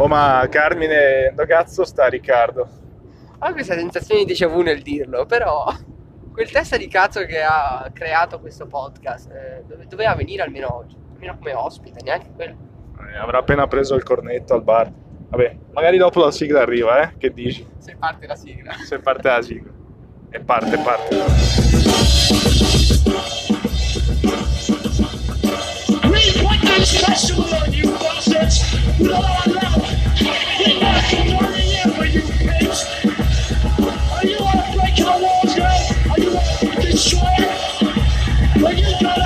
Oh ma Carmine, dove cazzo sta Riccardo? Ho questa sensazione di déjà vu nel dirlo, però quel testa di cazzo che ha creato questo podcast eh, dove- doveva venire almeno oggi, almeno come ospite, neanche quello. Eh, avrà appena preso il cornetto al bar. Vabbè, magari dopo la sigla arriva, eh? Che dici? Se parte la sigla. Se parte la sigla. E parte, parte. Put this special you Are you want to break our walls, girl? Are you want to destroy it? Well, you go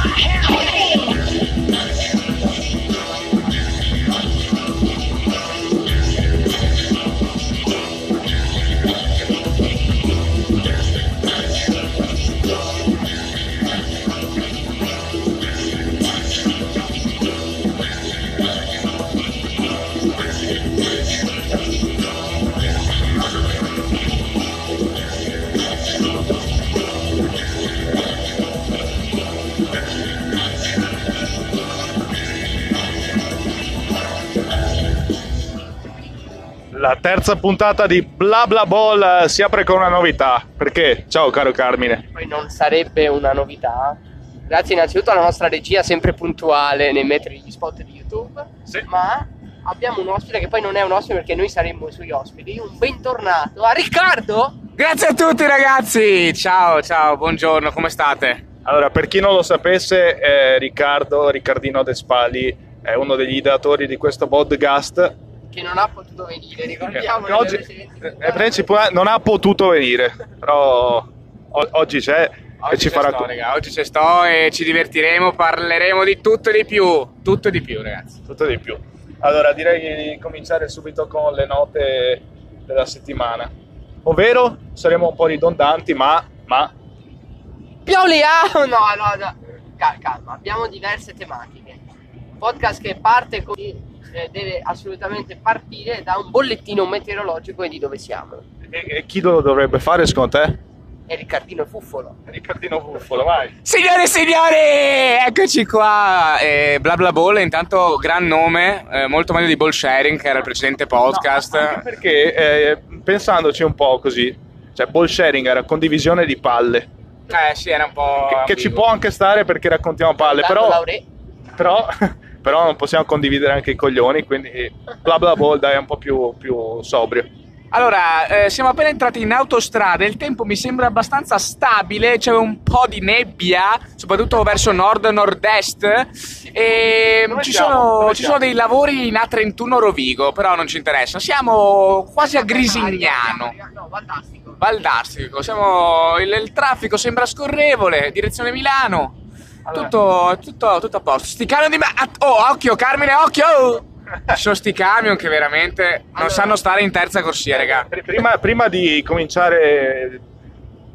La terza puntata di Bla Bla Ball eh, si apre con una novità. Perché? Ciao caro Carmine. Poi non sarebbe una novità. Grazie innanzitutto alla nostra regia sempre puntuale nel mettere gli spot di YouTube. Sì. Ma abbiamo un ospite che poi non è un ospite perché noi saremmo i suoi ospiti. Un bentornato a Riccardo. Grazie a tutti ragazzi, ciao ciao, buongiorno, come state? Allora, per chi non lo sapesse, eh, Riccardo, Riccardino Despali, è uno degli ideatori di questo podcast. Che non ha potuto venire, ricordiamo. che oggi eh, principio- non ha potuto venire, però o- oggi c'è e ci farà... sto, raga, oggi ci sto e ci divertiremo, parleremo di tutto e di più, tutto e di più ragazzi. tutto di più. Allora, direi di cominciare subito con le note della settimana. Ovvero, saremo un po' ridondanti, ma... ma Pioli ah! No, no, no. Cal- calma, abbiamo diverse tematiche. Un podcast che parte con... eh, deve assolutamente partire da un bollettino meteorologico e di dove siamo. e- e chi lo dovrebbe fare secondo te? È Riccardino Fuffolo. Riccardino Buffolo, vai. Signore e signori, eccoci qua, eh, bla bla ball, intanto gran nome, eh, molto meglio di ball sharing che era il precedente podcast. No, anche perché eh, pensandoci un po' così, cioè ball sharing era condivisione di palle, Eh sì, era un po'... che, che ci può anche stare perché raccontiamo palle, però, Laure- però, però non possiamo condividere anche i coglioni, quindi bla bla ball dai è un po' più, più sobrio. Allora, eh, siamo appena entrati in autostrada, il tempo mi sembra abbastanza stabile, c'è un po' di nebbia, soprattutto verso nord-nord-est, e ci, sono, ci sono dei lavori in A31 Rovigo, però non ci interessa, siamo quasi a Grisignano. No, fantastico. Valdastico, siamo, il, il traffico sembra scorrevole, direzione Milano, Allora. tutto, tutto, tutto a posto. Sti camion di me... Oh, occhio, Carmine, occhio! Sono sti camion che veramente non Allora. sanno stare in terza corsia, raga. Pr- Prima, prima di cominciare,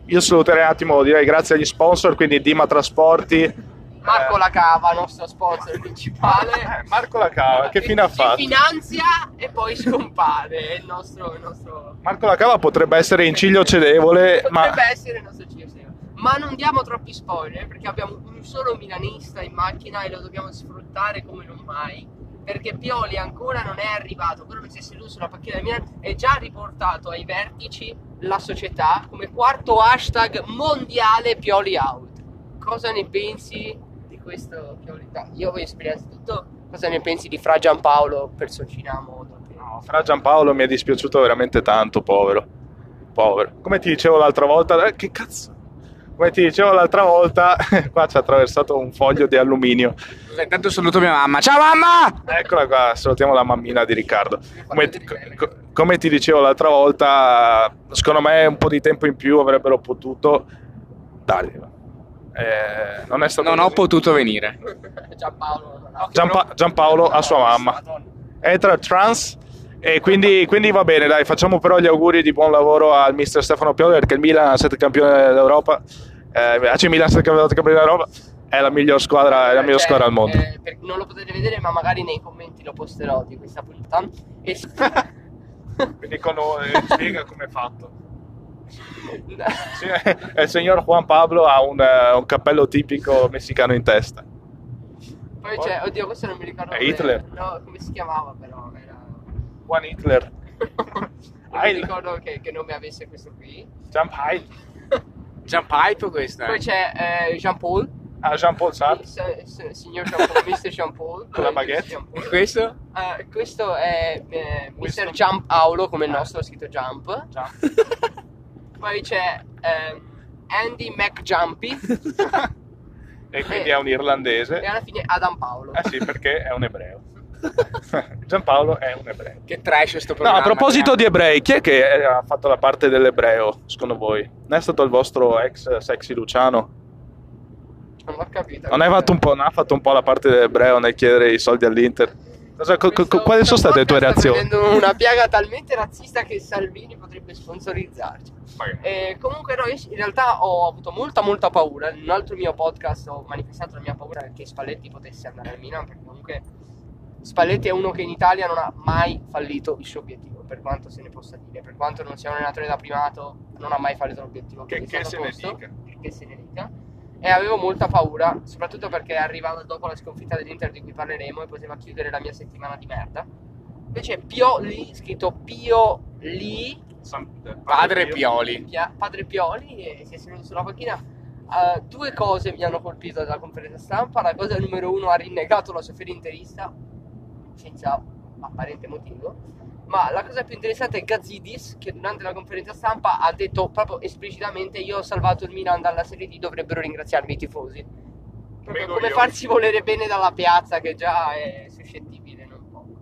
io saluterei un attimo, direi grazie agli sponsor, quindi Dima Trasporti. Marco eh, Lacava, nostro sponsor principale. eh, Marco La Cava, che fine ha Ci fatto? finanzia e poi scompare. È il nostro... Il nostro... Marco La Cava potrebbe essere in ciglio cedevole, ma... Potrebbe essere il nostro CSE. Ma non diamo troppi spoiler perché abbiamo un solo milanista in macchina e lo dobbiamo sfruttare come non mai. Perché Pioli ancora non è arrivato, quello che si è seduto sulla panchina del Milan è già riportato ai vertici la società come quarto hashtag mondiale Pioli out. Cosa ne pensi di questo Pioli? No, io voglio sapere innanzitutto cosa ne pensi di Fra Giampaolo personcinamo No, Fra Giampaolo mi è dispiaciuto veramente tanto, povero. Povero. Come ti dicevo l'altra volta, eh, che cazzo? Come ti dicevo l'altra volta, qua ci ha attraversato un foglio di alluminio. Intanto saluto mia mamma. Ciao mamma! Eccola qua, salutiamo la mammina di Riccardo. Come, come ti dicevo l'altra volta, secondo me un po' di tempo in più avrebbero potuto darglielo. Eh, non è stato Non ho potuto venire. Giampaolo. Giampa- Giampaolo a sua mamma. È tra trans e quindi, quindi va bene, dai, facciamo però gli auguri di buon lavoro al mister Stefano Pioli perché il Milan ha sette campioni d'Europa. Eh, AC Milan sette campioni d'Europa è la miglior squadra, è la miglior Cioè, squadra al mondo. eh, per- non lo potete vedere, ma magari nei commenti lo posterò di questa puntata. E Quindi con, eh, spiega come è fatto. Sì, eh, il signor Juan Pablo ha un, eh, un cappello tipico messicano in testa. Poi c'è, oddio, questo non mi ricordo. È come- Hitler? No, come si chiamava però. Era... One Hitler. non mi ricordo che, che nome avesse questo qui. Jump High. Jump hype questo, Poi eh. c'è eh, Jean Paul, Ah, Jean-Paul Sartre. il s- s- signor Jean Paul, Mr. Jean Paul. Con la Eh, baguette. Jean Paul. Questo? Eh, questo è eh, Mr. Jump Aulo, come il Ah. nostro, scritto Jump. Jump. Poi c'è ehm, Andy McJumpy E quindi Eh. è un irlandese. e alla fine Adam Paolo. Eh sì, perché è un ebreo. Giampaolo è un ebreo. Che trash sto No, programma. a proposito di ebrei, chi è che eh, ha fatto la parte dell'ebreo, secondo voi? Non è stato il vostro ex sexy Luciano? Non ho capito. Non hai fatto un po', non ha fatto un po' la parte dell'ebreo nel chiedere i soldi all'Inter? Cosa- co- co- quali sono state le tue sta reazioni? prendendo una piaga talmente razzista che Salvini potrebbe sponsorizzarci. Eh, comunque no, io in realtà ho avuto molta molta paura. In un altro mio podcast ho manifestato la mia paura che Spalletti potesse andare al Milan, perché comunque Spalletti è uno che in Italia non ha mai fallito il suo obiettivo, per quanto se ne possa dire. Per quanto non sia un allenatore da primato, non ha mai fallito l'obiettivo. Che- che stato se ne dica. Che se ne dica. E avevo molta paura, soprattutto perché arrivava dopo la sconfitta dell'Inter di cui parleremo e poteva chiudere la mia settimana di merda. Invece Pioli, scritto Pio Li, Padre Pioli. Pia- padre Pioli, e si è seduto sulla panchina. Eh, due cose mi hanno colpito dalla conferenza stampa. La cosa numero uno ha rinnegato la sua fede interista senza apparente motivo. Ma la cosa più interessante è Gazidis che durante la conferenza stampa ha detto proprio esplicitamente io ho salvato il Milan dalla Serie D, dovrebbero ringraziarmi i tifosi. Proprio Mego come io. farsi volere bene dalla piazza che già è suscettibile non poco.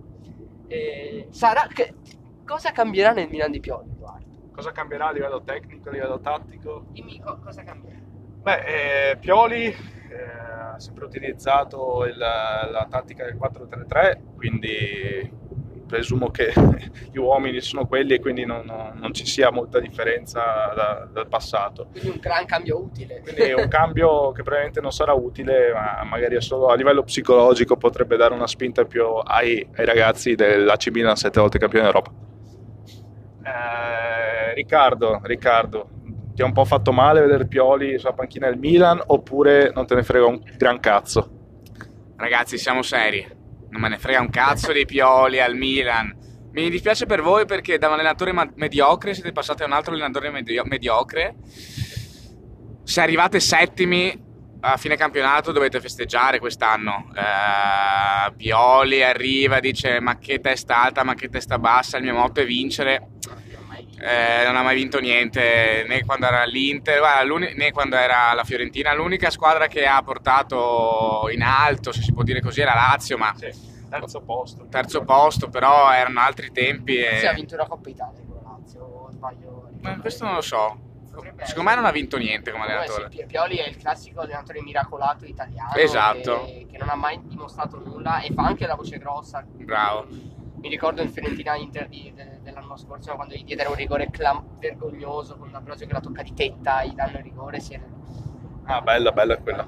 E sarà che cosa cambierà nel Milan di Pioli? Cosa cambierà a livello tecnico, a livello tattico? Dimmi co- cosa cambierà. Beh, eh, Pioli eh, ha sempre utilizzato il- la tattica del 4-3-3, quindi presumo che gli uomini sono quelli e quindi non, non- non ci sia molta differenza da- dal passato. Quindi un gran cambio utile. Quindi è un cambio che probabilmente non sarà utile, ma magari solo a livello psicologico potrebbe dare una spinta in più ai, ai ragazzi dell'AC Milan, sette volte campione d'Europa. Eh, Riccardo, Riccardo, ti ha un po' fatto male vedere Pioli sulla panchina del Milan oppure non te ne frega un gran cazzo? Ragazzi, siamo seri. Non me ne frega un cazzo dei pioli al Milan. Mi dispiace per voi perché da un allenatore mediocre siete passati a un altro allenatore medio- mediocre. Se arrivate settimi a fine campionato dovete festeggiare quest'anno. Eh, Pioli arriva, dice ma che testa alta, ma che testa bassa, il mio motto è vincere. Eh, non ha mai vinto niente né quando era l'Inter guarda, l'uni- né quando era la Fiorentina. L'unica squadra che ha portato in alto, se si può dire così, era Lazio, ma terzo posto. terzo posto, però erano altri tempi. E... Si ha vinto la Coppa Italia con la Lazio, o sbaglio? Ma questo non lo so. Potrebbe Secondo me non ha vinto niente come allenatore. sì, Pi- Pioli è il classico allenatore miracolato italiano Esatto. che, che non ha mai dimostrato nulla e fa anche la voce grossa. Bravo. Mi ricordo il Fiorentina Inter di- de- dell'anno scorso quando gli diedero un rigore clam- vergognoso con D'Ambrosio che la tocca di tetta, gli danno il rigore. Si era... Ah, bella, bella quella.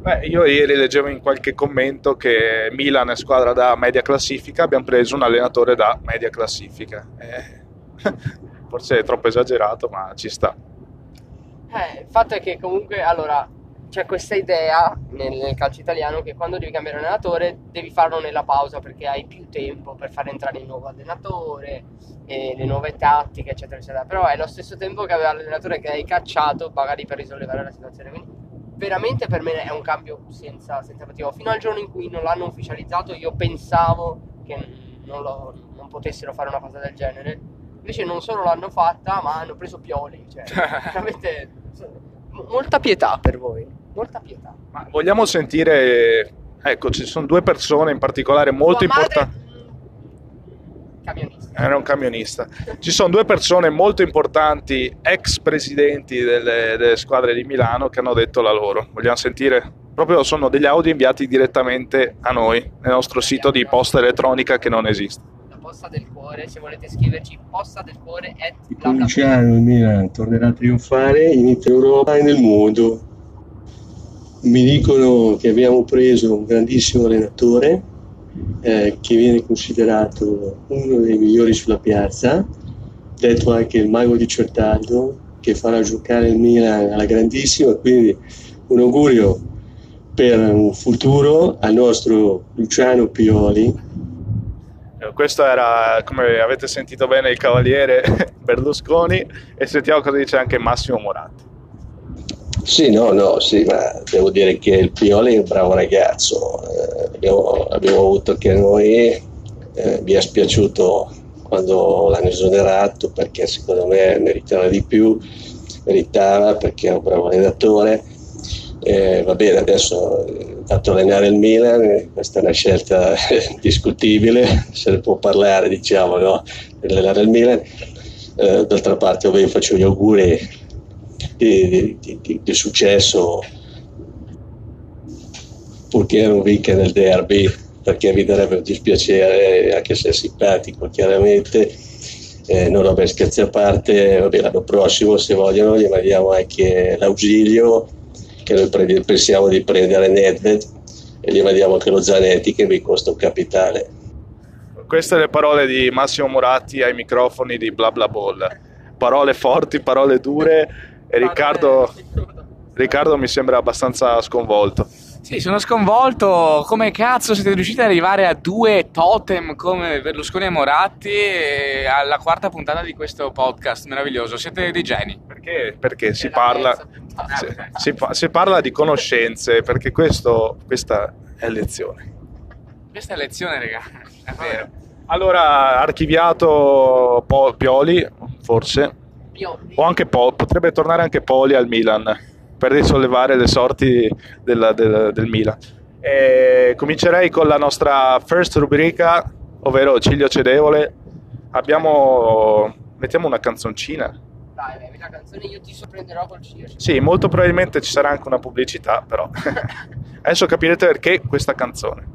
Beh, io ieri leggevo in qualche commento che Milan è squadra da media classifica, abbiamo preso un allenatore da media classifica. Eh, forse è troppo esagerato, ma ci sta. Eh, il fatto è che comunque, allora, c'è questa idea nel, calcio italiano che quando devi cambiare allenatore devi farlo nella pausa perché hai più tempo per far entrare il nuovo allenatore e le nuove tattiche, eccetera, eccetera. Però è lo stesso tempo che aveva l'allenatore che hai cacciato magari per risollevare la situazione. Quindi veramente per me è un cambio senza, senza motivo. Fino al giorno in cui non l'hanno ufficializzato io pensavo che non, lo- non potessero fare una cosa del genere. Invece non solo l'hanno fatta, ma hanno preso Pioli. Cioè, veramente mo- molta pietà per voi. Molta pietà. Ma vogliamo sentire, ecco, ci sono due persone in particolare molto importanti. Camionista. Era un camionista. Ci sono due persone molto importanti, ex presidenti delle, delle squadre di Milano, che hanno detto la loro. Vogliamo sentire? Proprio sono degli audio inviati direttamente a noi, nel nostro sito di posta elettronica che non esiste. La posta del cuore, se volete scriverci posta del cuore. Luciano il Milan tornerà a trionfare in Europa e nel mondo. Mi dicono che abbiamo preso un grandissimo allenatore eh, che viene considerato uno dei migliori sulla piazza, detto anche il mago di Certaldo, che farà giocare il Milan alla grandissima. Quindi un augurio per un futuro al nostro Luciano Pioli. Eh, questo era, come avete sentito bene, il cavaliere Berlusconi e sentiamo cosa dice anche Massimo Moratti. Sì, no, no, sì, ma devo dire che il Pioli è un bravo ragazzo. Eh, abbiamo, abbiamo avuto che a noi eh, mi è spiaciuto quando l'hanno esonerato perché secondo me meritava di più, meritava perché è un bravo allenatore. Eh, va bene, adesso è fatto allenare il Milan, eh, questa è una scelta discutibile, se ne può parlare, diciamo, no? allenare il Milan. Eh, d'altra parte, io faccio gli auguri di, successo purché non vinca nel derby perché mi darebbe un dispiacere anche se è simpatico chiaramente eh, non vabbè scherzi a parte vabbè, l'anno prossimo se vogliono gli mandiamo anche l'ausilio che noi prendi- pensiamo di prendere Nedved e gli mandiamo anche lo Zanetti che mi costa un capitale Queste le parole di Massimo Moratti ai microfoni di Bla Bla Ball. Parole forti, parole dure e Riccardo, Riccardo mi sembra abbastanza sconvolto. Sì, sono sconvolto. Come cazzo siete riusciti ad arrivare a due totem come Berlusconi e Moratti alla quarta puntata di questo podcast meraviglioso? Siete dei geni. Perché? Perché si parla, puntata. si, si si parla di conoscenze, perché questo, questa è lezione. Questa è lezione, raga. È vero. Allora, archiviato Pioli, forse, Pioli. o anche Po- potrebbe tornare anche Poli al Milan per risollevare le sorti della- del, del Milan. E comincerei con la nostra first rubrica, ovvero Ciglio Cedevole. Abbiamo. Mettiamo una canzoncina. Dai, dai, la canzone io ti sorprenderò col cibo. Sì, molto probabilmente ci sarà anche una pubblicità, però. Adesso capirete perché questa canzone.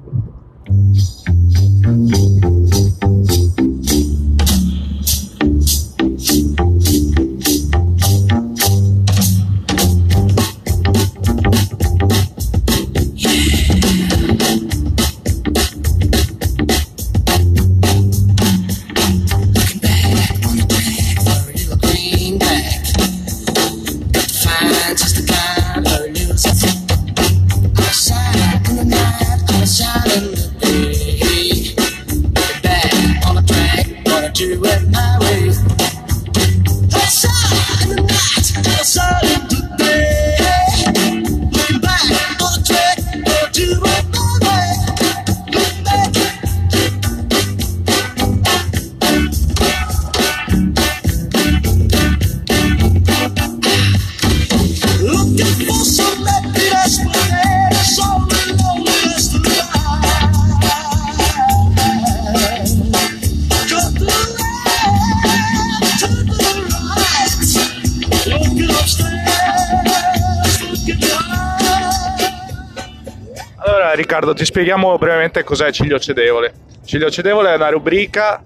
Ti spieghiamo brevemente cos'è Ciglio Cedevole. Ciglio Cedevole è una rubrica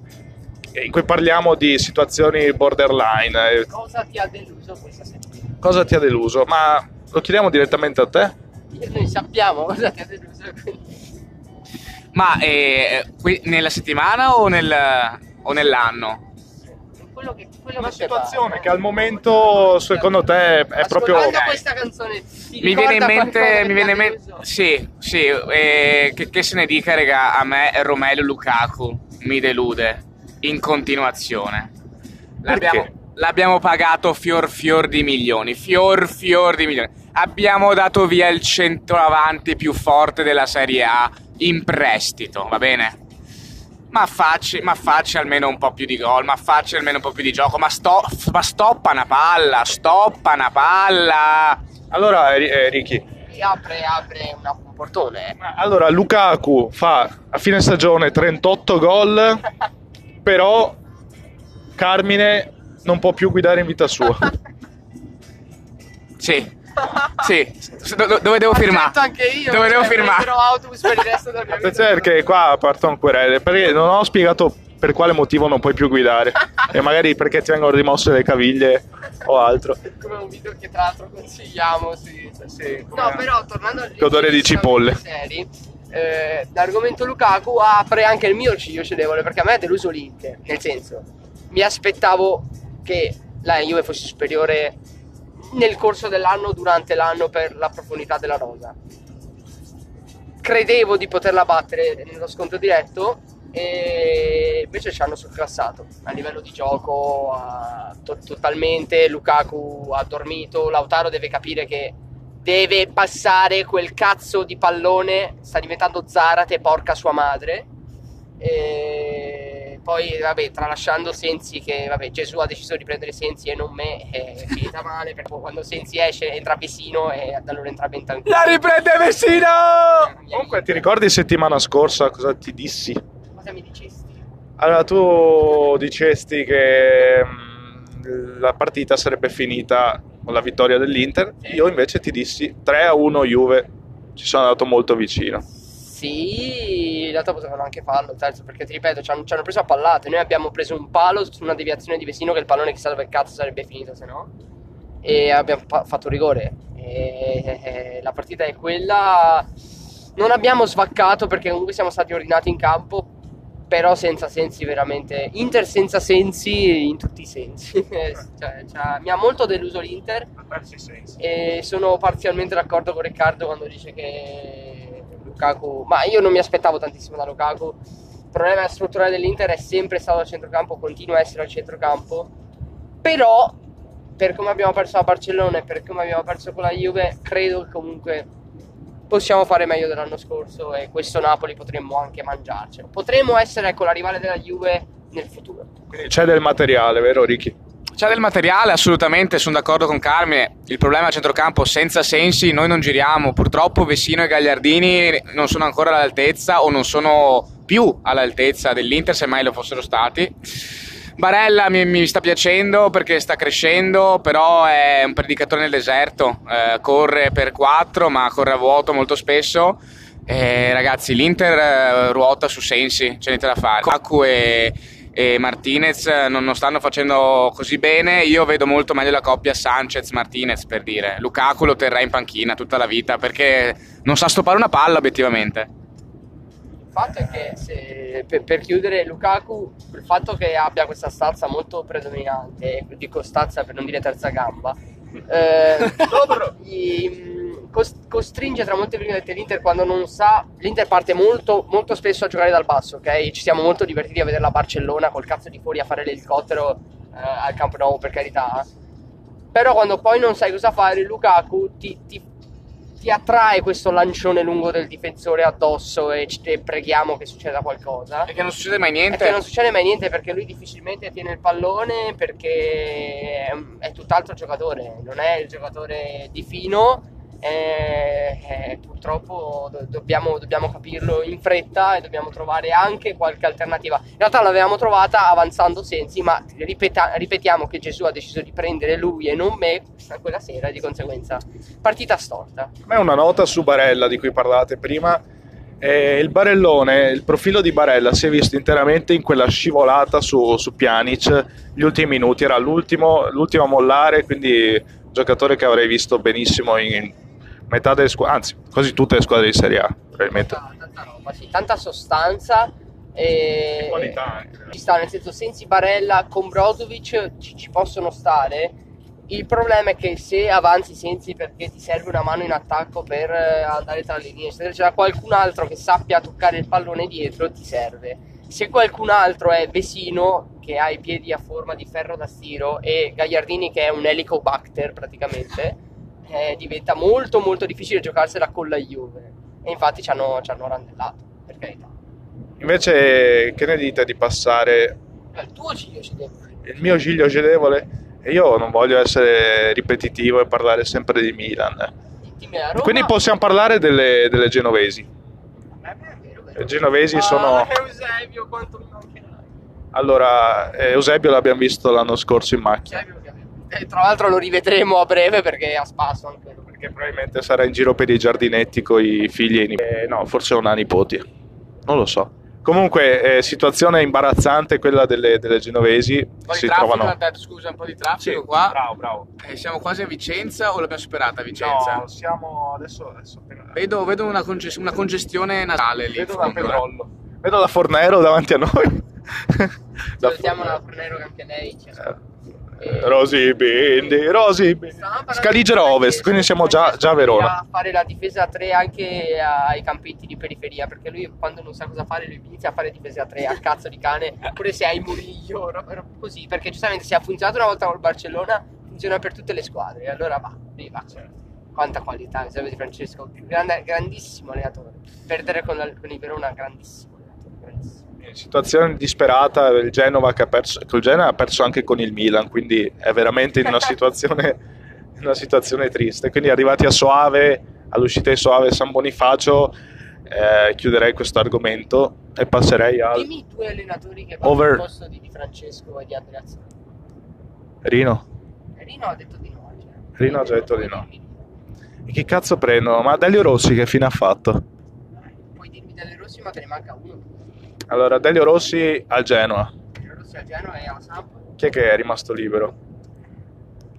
in cui parliamo di situazioni borderline. Cosa ti ha deluso questa settimana? Cosa ti ha deluso? Ma lo chiediamo direttamente a te? Noi sappiamo cosa ti ha deluso. Ma eh, qui- nella settimana o, nel- o nell'anno? Quello che, quello Una che situazione pare. che al momento, secondo te, è proprio... Questa canzone ti Mi viene in mente, mi viene in mente, sì, sì, eh, che, che se ne dica, raga, a me Romelu Lukaku mi delude in continuazione. L'abbiamo, l'abbiamo pagato fior fior di milioni, fior fior di milioni. Abbiamo dato via il centroavanti più forte della Serie A in prestito, va bene? Ma facci, ma facci almeno un po' più di gol, ma facci almeno un po' più di gioco, ma, sto, ma stoppa una palla, stoppa una palla. Allora, eh, eh, Ricky, apre, apre una- un portone. ma allora Lukaku fa a fine stagione 38 gol, però Carmine non può più guidare in vita sua. Sì, sì. Do- do- dove devo firmare? Anche io. Dove devo cioè, firmare? prenderò autobus per il resto della mia vita. Attenzione perché qua partono querele, perché non ho spiegato per quale motivo non puoi più guidare. E magari perché ti vengono rimosse le caviglie o altro. Come un video che tra l'altro consigliamo. Sì. Sì, No, però tornando al odore di cipolle. seri, eh, l'argomento Lukaku apre anche il mio ciglio cedevole perché a me ha deluso l'Inter. Nel senso, mi aspettavo che la Juve fosse superiore nel corso dell'anno, durante l'anno, per la profondità della rosa. Credevo di poterla battere nello scontro diretto. E invece ci hanno surclassato a livello di gioco a- to- totalmente. Lukaku ha dormito. Lautaro deve capire che deve passare quel cazzo di pallone. Sta diventando Zarate, porca sua madre. E poi, vabbè, tralasciando Sensi, che vabbè, Gesù ha deciso di prendere Sensi e non me, è finita male perché quando Sensi esce entra Vesino e da allora entra Bentancur. La riprende Vecino! Comunque, ti ricordi settimana scorsa cosa ti dissi? Cosa mi dicesti? Allora, tu dicesti che mm, la partita sarebbe finita con la vittoria dell'Inter. Sì. Io invece ti dissi 3 a 1 Juve. Ci sono andato molto vicino. Sì, realtà potevano anche farlo, terzo, perché ti ripeto, ci hanno, ci hanno preso a pallate. Noi abbiamo preso un palo su una deviazione di Vesino che il pallone chissà dove cazzo sarebbe finito, se no. E abbiamo fa- fatto rigore. E, e la partita è quella. Non abbiamo svaccato perché comunque siamo stati ordinati in campo, però senza sensi veramente. Inter senza sensi in tutti i sensi. Cioè, cioè, mi ha molto deluso l'Inter. E sono parzialmente d'accordo con Riccardo quando dice che Lukaku. Ma io non mi aspettavo tantissimo da Lukaku. Il problema strutturale dell'Inter è sempre stato al centrocampo, continua a essere al centrocampo. Però, per come abbiamo perso a Barcellona e per come abbiamo perso con la Juve, credo che comunque possiamo fare meglio dell'anno scorso e questo Napoli potremmo anche mangiarcelo. Potremmo essere ecco, la rivale della Juve nel futuro. Quindi c'è del materiale, vero Ricky? C'è del materiale, assolutamente, sono d'accordo con Carmine. Il problema a centrocampo senza sensi, noi non giriamo. Purtroppo Vessino e Gagliardini non sono ancora all'altezza o non sono più all'altezza dell'Inter, se mai lo fossero stati. Barella mi, mi sta piacendo perché sta crescendo, però è un predicatore nel deserto, eh, corre per 4 ma corre a vuoto molto spesso. Eh, ragazzi, l'Inter eh, ruota su sensi, c'è niente da fare. Lukaku e, e Martinez eh, non, non stanno facendo così bene. Io vedo molto meglio la coppia Sanchez-Martinez per dire. Lukaku lo terrà in panchina tutta la vita perché non sa stoppare una palla obiettivamente. Il fatto è che se- per, per chiudere Lukaku, il fatto che abbia questa stazza molto predominante, dico stazza per non dire terza gamba, eh, gli, costringe tra molte virgolette l'Inter quando non sa. L'Inter parte molto, molto spesso a giocare dal basso, ok? Ci siamo molto divertiti a vedere la Barcellona col cazzo di fuori a fare l'elicottero eh, al Camp Nou, per carità. Però quando poi non sai cosa fare, Lukaku ti, ti- ti attrae questo lancione lungo del difensore addosso e, e preghiamo che succeda qualcosa. Perché non succede mai E niente. che non succede mai niente perché lui difficilmente tiene il pallone perché è, è tutt'altro giocatore, non è il giocatore di fino. E, e purtroppo do- dobbiamo, dobbiamo capirlo in fretta e dobbiamo trovare anche qualche alternativa. In realtà l'avevamo trovata avanzando Sensi, ma ripeta- ripetiamo che Gesù ha deciso di prendere lui e non me quella sera, di conseguenza partita storta. A me una nota su Barella di cui parlavate prima. Eh, il barellone, il profilo di Barella si è visto interamente in quella scivolata su, su Pjanic gli ultimi minuti. Era l'ultimo, l'ultimo a mollare, quindi giocatore che avrei visto benissimo in metà delle squadre, anzi, quasi tutte le squadre di Serie A, probabilmente. tanta, tanta roba, sì, tanta sostanza e ci sta nel senso Sensi Barella con Brozovic ci, ci possono stare il problema è che se avanzi Sensi perché ti serve una mano in attacco per eh, andare tra le linee se c'è qualcun altro che sappia toccare il pallone dietro ti serve se qualcun altro è Vesino che ha i piedi a forma di ferro da stiro e Gagliardini che è un helicobacter praticamente eh, diventa molto molto difficile giocarsela con la Juve e infatti ci hanno, ci hanno randellato per carità Invece, che ne dite di passare il tuo Giglio ci deve il mio Giglio Gedevole? E io non voglio essere ripetitivo e parlare sempre di Milan. Quindi possiamo parlare delle, delle genovesi. Le genovesi Ah, sono... Eusebio, quanto mi mancherai. Allora, eh, Eusebio l'abbiamo visto l'anno scorso in macchina. Eh, tra l'altro lo rivedremo a breve perché è a spasso anche. Perché probabilmente sarà in giro per i giardinetti con i figli e i nipoti. Eh, no, forse non ha nipoti. Non lo so. Comunque, eh, situazione imbarazzante quella delle, delle genovesi. Un po' di Si traffico, trovano... ha detto, scusa, un po' di Sì, traffico qua. Bravo, bravo. Eh, siamo quasi a Vicenza o l'abbiamo superata Vicenza? No, siamo adesso... adesso appena- Vedo, vedo una, conges- una congestione nasale lì. Vedo da. Pedrollo. Vedo la Fornero davanti a noi. Salutiamo la Fornero che anche lei ci Eh, Rosy Bindi, Rosy Bindi. Scaligera Ovest, quindi siamo già, già a Verona. a fare la difesa a 3 anche ai campetti di periferia perché lui quando non sa cosa fare lui inizia a fare difesa a 3 a cazzo di cane pure se hai Murillo così perché giustamente se ha funzionato una volta col Barcellona funziona per tutte le squadre e allora va, lì va quanta qualità mi serve di Francesco grande- grandissimo allenatore perdere con, la- con il Verona grandissimo situazione disperata, il Genova che ha perso, col Genoa ha perso anche con il Milan, quindi è veramente in una situazione, in una situazione triste. Quindi arrivati a Soave, all'uscita di Soave San Bonifacio, eh, chiuderei questo argomento e passerei al dimmi i due allenatori che vanno Over. al posto di Di Francesco e di Andreazzani Rino. Rino ha detto di no cioè. Rino ha già detto di no. E chi cazzo prendono? Ma Delio Rossi che fine ha fatto? puoi dirmi delle Rossi ma te ne manca uno Allora, Delio Rossi al Genoa. Delle Rossi al Genoa e alla Samp Chi è che è rimasto libero?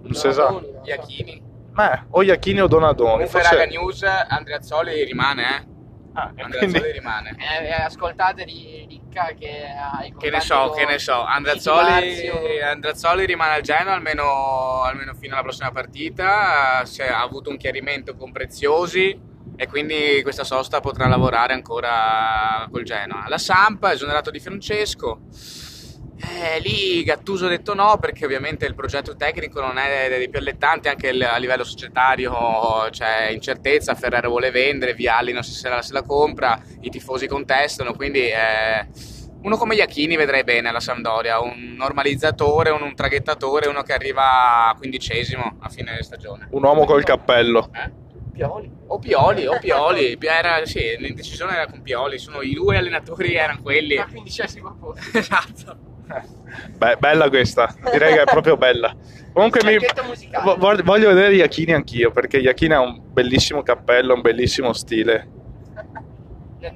Non si sa. Iachini. Beh, o Iachini o Donadoni. Comunque, Forse... raga, news, Andreazzoli rimane, eh. Ah, Andreazzoli quindi... rimane. Eh, eh, ascoltate Ri- Ricca che ha Che ne so, che ne so. Andreazzoli. Andreazzoli rimane al Genoa almeno, almeno fino alla prossima partita. Se ha avuto un chiarimento con Preziosi e quindi questa sosta potrà lavorare ancora col Genoa. La Samp, esonerato di Francesco. Eh, lì Gattuso ha detto no perché ovviamente il progetto tecnico non è dei più allettanti anche a livello societario c'è incertezza, Ferrero vuole vendere, Vialli non si sa se la, se la compra, i tifosi contestano, quindi eh, uno come Iachini vedrei bene alla Sampdoria, un normalizzatore, un, un traghettatore, uno che arriva a quindicesimo a fine stagione. Un uomo col cappello. Eh? Pioli. O Pioli, o Pioli, era, sì, l'indecisione era con Pioli, sono i due allenatori erano quelli. Al quindicesimo posto. esatto. Beh, bella questa, direi che è proprio bella. Comunque mi... Voglio voglio vedere Iachini anch'io, perché Iachini ha un bellissimo cappello, un bellissimo stile. Ne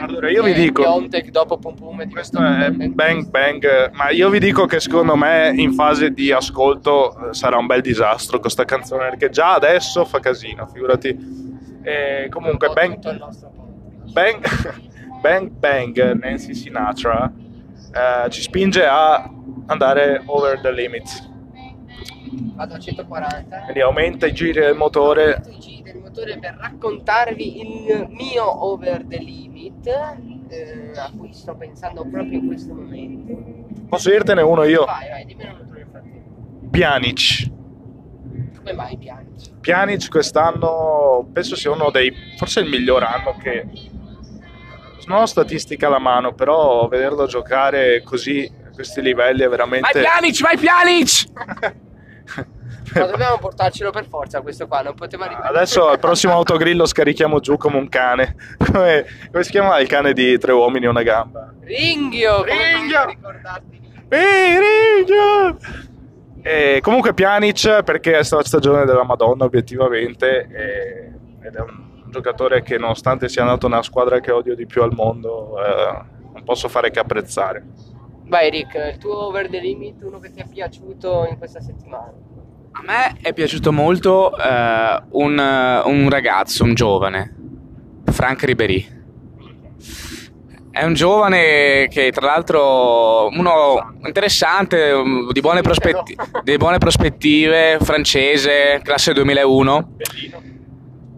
Allora, io vi dico- Piontek dopo Pum Pum è Questo è Bang Bang, ma io vi dico che secondo me in fase di ascolto eh, sarà un bel disastro questa canzone, perché già adesso fa casino, figurati. E comunque Bang. Bang Bang, Bang Nancy Sinatra eh, ci spinge a andare over the limit. Vado a 140. Quindi aumenta i giri del motore. Aumento i giri del motore per raccontarvi il mio over the limit eh, a cui sto pensando proprio in questo momento. Posso dirtene uno io? Vai, vai, dimmi un altro nel frattempo. Pjanic. Come mai piani? Pjanic quest'anno penso sia uno dei forse il miglior anno che non ho statistica alla mano però vederlo giocare così questi livelli è Vai veramente Pjanic, vai Pjanic! Ma dobbiamo portarcelo per forza questo qua, non poteva arrivare. adesso al prossimo autogrill lo scarichiamo giù come un cane come, come si chiama il cane di tre uomini e una gamba Ringhio! Ringhio! Ehi, Ringhio! E comunque Pjanic perché è stata la stagione della Madonna obiettivamente e- ed è un giocatore che nonostante sia andato nella squadra che odio di più al mondo eh, non posso fare che apprezzare Vai Rick, il tuo over the limit, uno che ti è piaciuto in questa settimana. A me è piaciuto molto eh, un, un ragazzo, un giovane, Frank Ribéry. È un giovane che tra l'altro uno interessante, um, di buone, prospetti- di buone prospettive, francese, classe 2001.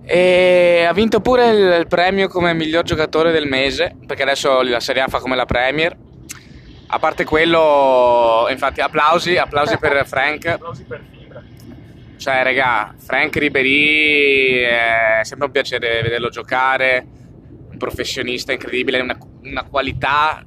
E ha vinto pure il premio come miglior giocatore del mese, perché adesso la Serie A fa come la Premier. A parte quello, infatti applausi, applausi per Frank. Cioè, raga, Frank Ribery è sempre un piacere vederlo giocare, un professionista incredibile, una, una qualità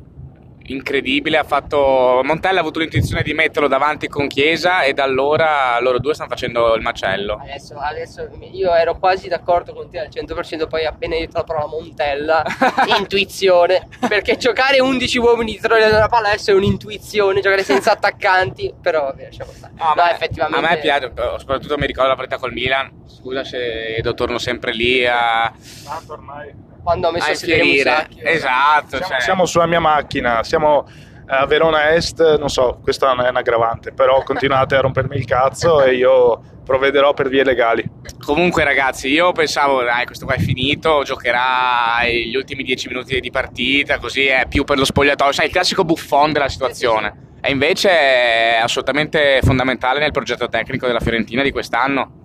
incredibile. Ha fatto... Montella ha avuto l'intuizione di metterlo davanti con Chiesa e da allora loro due stanno facendo il macello. Adesso, adesso io ero quasi d'accordo con te al 100%, poi appena detto la parola Montella, intuizione. Perché giocare 11 uomini dietro la palla adesso è un'intuizione, giocare senza attaccanti, però vabbè, lasciamo stare. No, a No, me- effettivamente. A me piace, soprattutto mi ricordo la partita col Milan. Scusa se torno sempre lì a, Tanto ormai. Quando ha messo a. Musacchio. Esatto. Siamo, cioè. siamo sulla mia macchina, siamo a Verona Est, non so, questa non è un aggravante, però continuate a rompermi il cazzo e io provvederò per vie legali. Comunque, ragazzi, io pensavo, dai, questo qua è finito, giocherà gli ultimi 10 minuti di partita, così è più per lo spogliatoio, sai, il classico buffon della situazione. E invece è assolutamente fondamentale nel progetto tecnico della Fiorentina di quest'anno.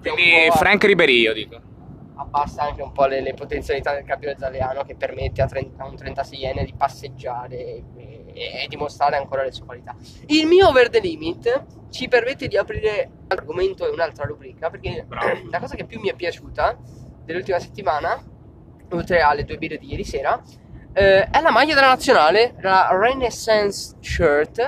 Quindi, Frank Ribery, io dico. Abbassa anche un po' le, le potenzialità del campione italiano che permette a, 30 a un 36enne di passeggiare e, e- e dimostrare ancora le sue qualità. Il mio over the limit ci permette di aprire un argomento e un'altra rubrica perché Bravo. la cosa che più mi è piaciuta dell'ultima settimana, oltre alle due birre di ieri sera, eh, è la maglia della nazionale, la Renaissance Shirt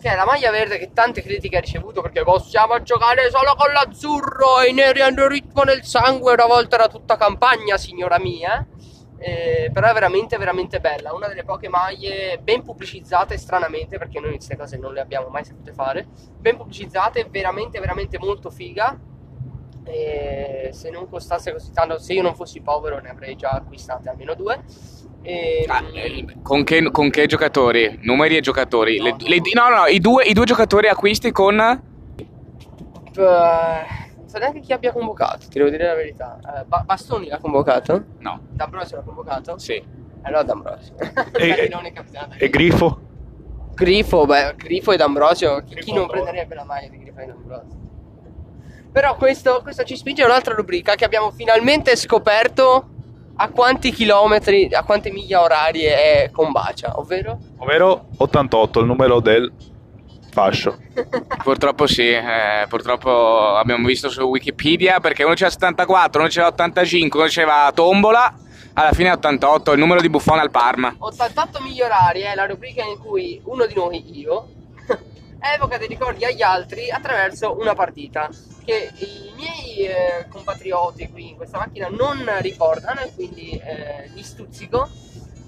che è la maglia verde che tante critiche ha ricevuto perché possiamo giocare solo con l'azzurro e i neri hanno ritmo nel sangue una volta era tutta campagna signora mia. Eh, però è veramente veramente bella una delle poche maglie ben pubblicizzate stranamente perché noi queste cose non le abbiamo mai sapute fare. Ben pubblicizzate veramente veramente molto figa. E se non costasse così tanto se io non fossi povero ne avrei già acquistate almeno due E, Ah, eh, con, che, con che giocatori? Numeri e giocatori? Le- le- no, no, no, i due, i due giocatori acquisti con... Eh, non so neanche chi abbia convocato, ti devo dire la verità. Ba- Bastoni l'ha convocato? No, D'Ambrosio l'ha convocato? sì. Allora D'Ambrosio. E-. E Grifo? Grifo, beh, Grifo e D'Ambrosio, chi, chi non prenderebbe la maglia di Grifo e D'Ambrosio? Però questo, questo ci spinge a un'altra rubrica che abbiamo finalmente scoperto a quanti chilometri, a quante miglia orarie è Combacia, ovvero? Ovvero 88, il numero del fascio. Purtroppo sì, eh, purtroppo abbiamo visto su Wikipedia perché uno c'era 74, uno c'era 85, uno c'era Tombola, alla fine è 88, il numero di Buffon al Parma. 88 migliorari è la rubrica in cui uno di noi, io, evoca dei ricordi agli altri attraverso una partita che i miei eh, compatrioti qui in questa macchina non ricordano e quindi eh, li stuzzico.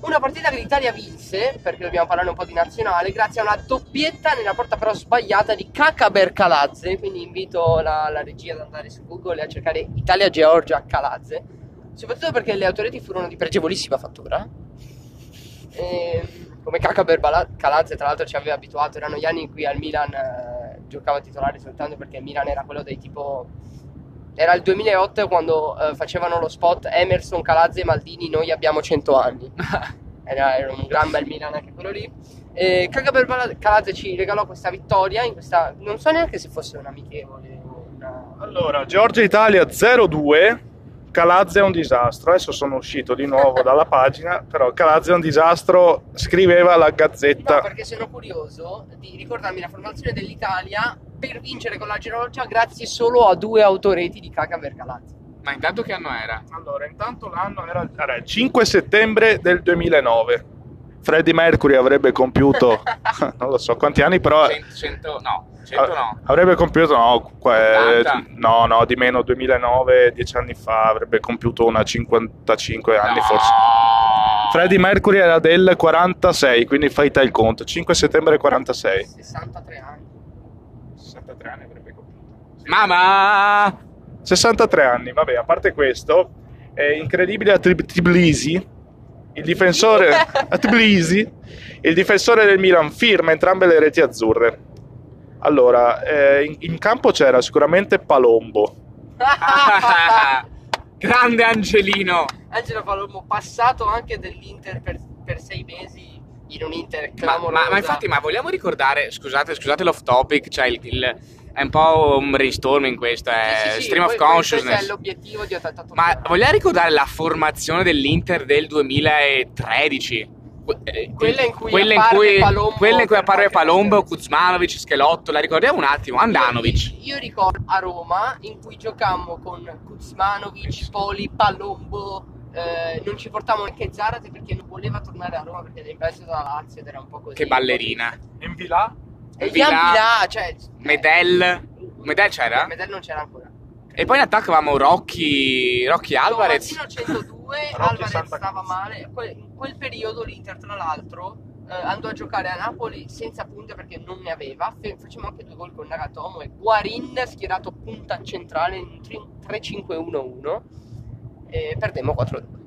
Una partita che l'Italia vinse, perché dobbiamo parlare un po' di nazionale, grazie a una doppietta nella porta però sbagliata di Caca Bercalazze. Quindi invito la, la regia ad andare su Google e a cercare Italia-Georgia Calazze. Soprattutto perché le autoreti furono di pregevolissima fattura. E, come Caca Calazze, tra l'altro, ci aveva abituato. Erano gli anni in cui al Milan eh, giocava titolare soltanto perché il Milan era quello dei tipo. Era il 2008 quando eh, facevano lo spot Emerson, Calazze e Maldini. Noi abbiamo 100 anni. Era, era un gran bel Milan anche quello lì. E Caca Berbala- Calazze ci regalò questa vittoria in questa. Non so neanche se fosse un amichevole. o Una... Allora, Georgia-Italia 0-2, Calazze è un disastro. Adesso sono uscito di nuovo dalla pagina, però Calazze è un disastro, scriveva la No, Gazzetta. perché sono curioso di ricordarmi la formazione dell'Italia per vincere con la Georgia grazie solo a due autoreti di Caca Bercalazzi. Ma intanto che anno era? Allora, intanto l'anno era era il 5 settembre del 2009. Freddie Mercury avrebbe compiuto, non lo so quanti anni, però 100, 100 no, 100 no. avrebbe compiuto, no, 80? no, no, di meno, 2009, dieci anni fa, avrebbe compiuto una 55 anni No. forse. Freddie Mercury era del 46, quindi fai te il conto, 5 settembre 46. 63 anni. 63 anni avrebbe compiuto. Mamma! 63 anni, vabbè, a parte questo, è incredibile a Trib- Tbilisi, il difensore a Tbilisi, il difensore del Milan firma entrambe le reti azzurre. Allora, eh, in, in campo c'era sicuramente Palombo. Grande Angelino! Angelo Palombo, passato anche dell'Inter per, per sei mesi in un Inter Ma, clamorosa. ma- ma infatti, ma vogliamo ricordare, scusate, scusate l'off topic, cioè il, il- è un po' un brainstorming questo, è Sì, sì, sì, stream of poi- Questo è consciousness. l'obiettivo di 88 Ma vogliamo ricordare la formazione dell'Inter del 2013? Que- eh, Quella in cui quella in cui, Palombo quella in cui apparve Palombo. Kuzmanovic, Schelotto, la ricordiamo un attimo, Andanovic. Io, io ricordo a Roma in cui giocammo con Kuzmanovic, Poli, Palombo, eh, non ci portavamo neanche Zarate perché non voleva tornare a Roma perché era in prestito da Lazio ed era un po' così. Che ballerina. In E Ian Villa, cioè... Medel. Medel c'era? Medel non c'era ancora. E poi in attacco avevamo Rocchi, Rocchi Alvarez. Tomassino 102, Rocchi Alvarez Santa stava male. Que- In quel periodo l'Inter, tra l'altro, eh, andò a giocare a Napoli senza punte perché non ne aveva. Facciamo anche due gol con Nagatomo e Guarin schierato punta centrale in tri- 3-5-1-1 e perdemmo 4-2.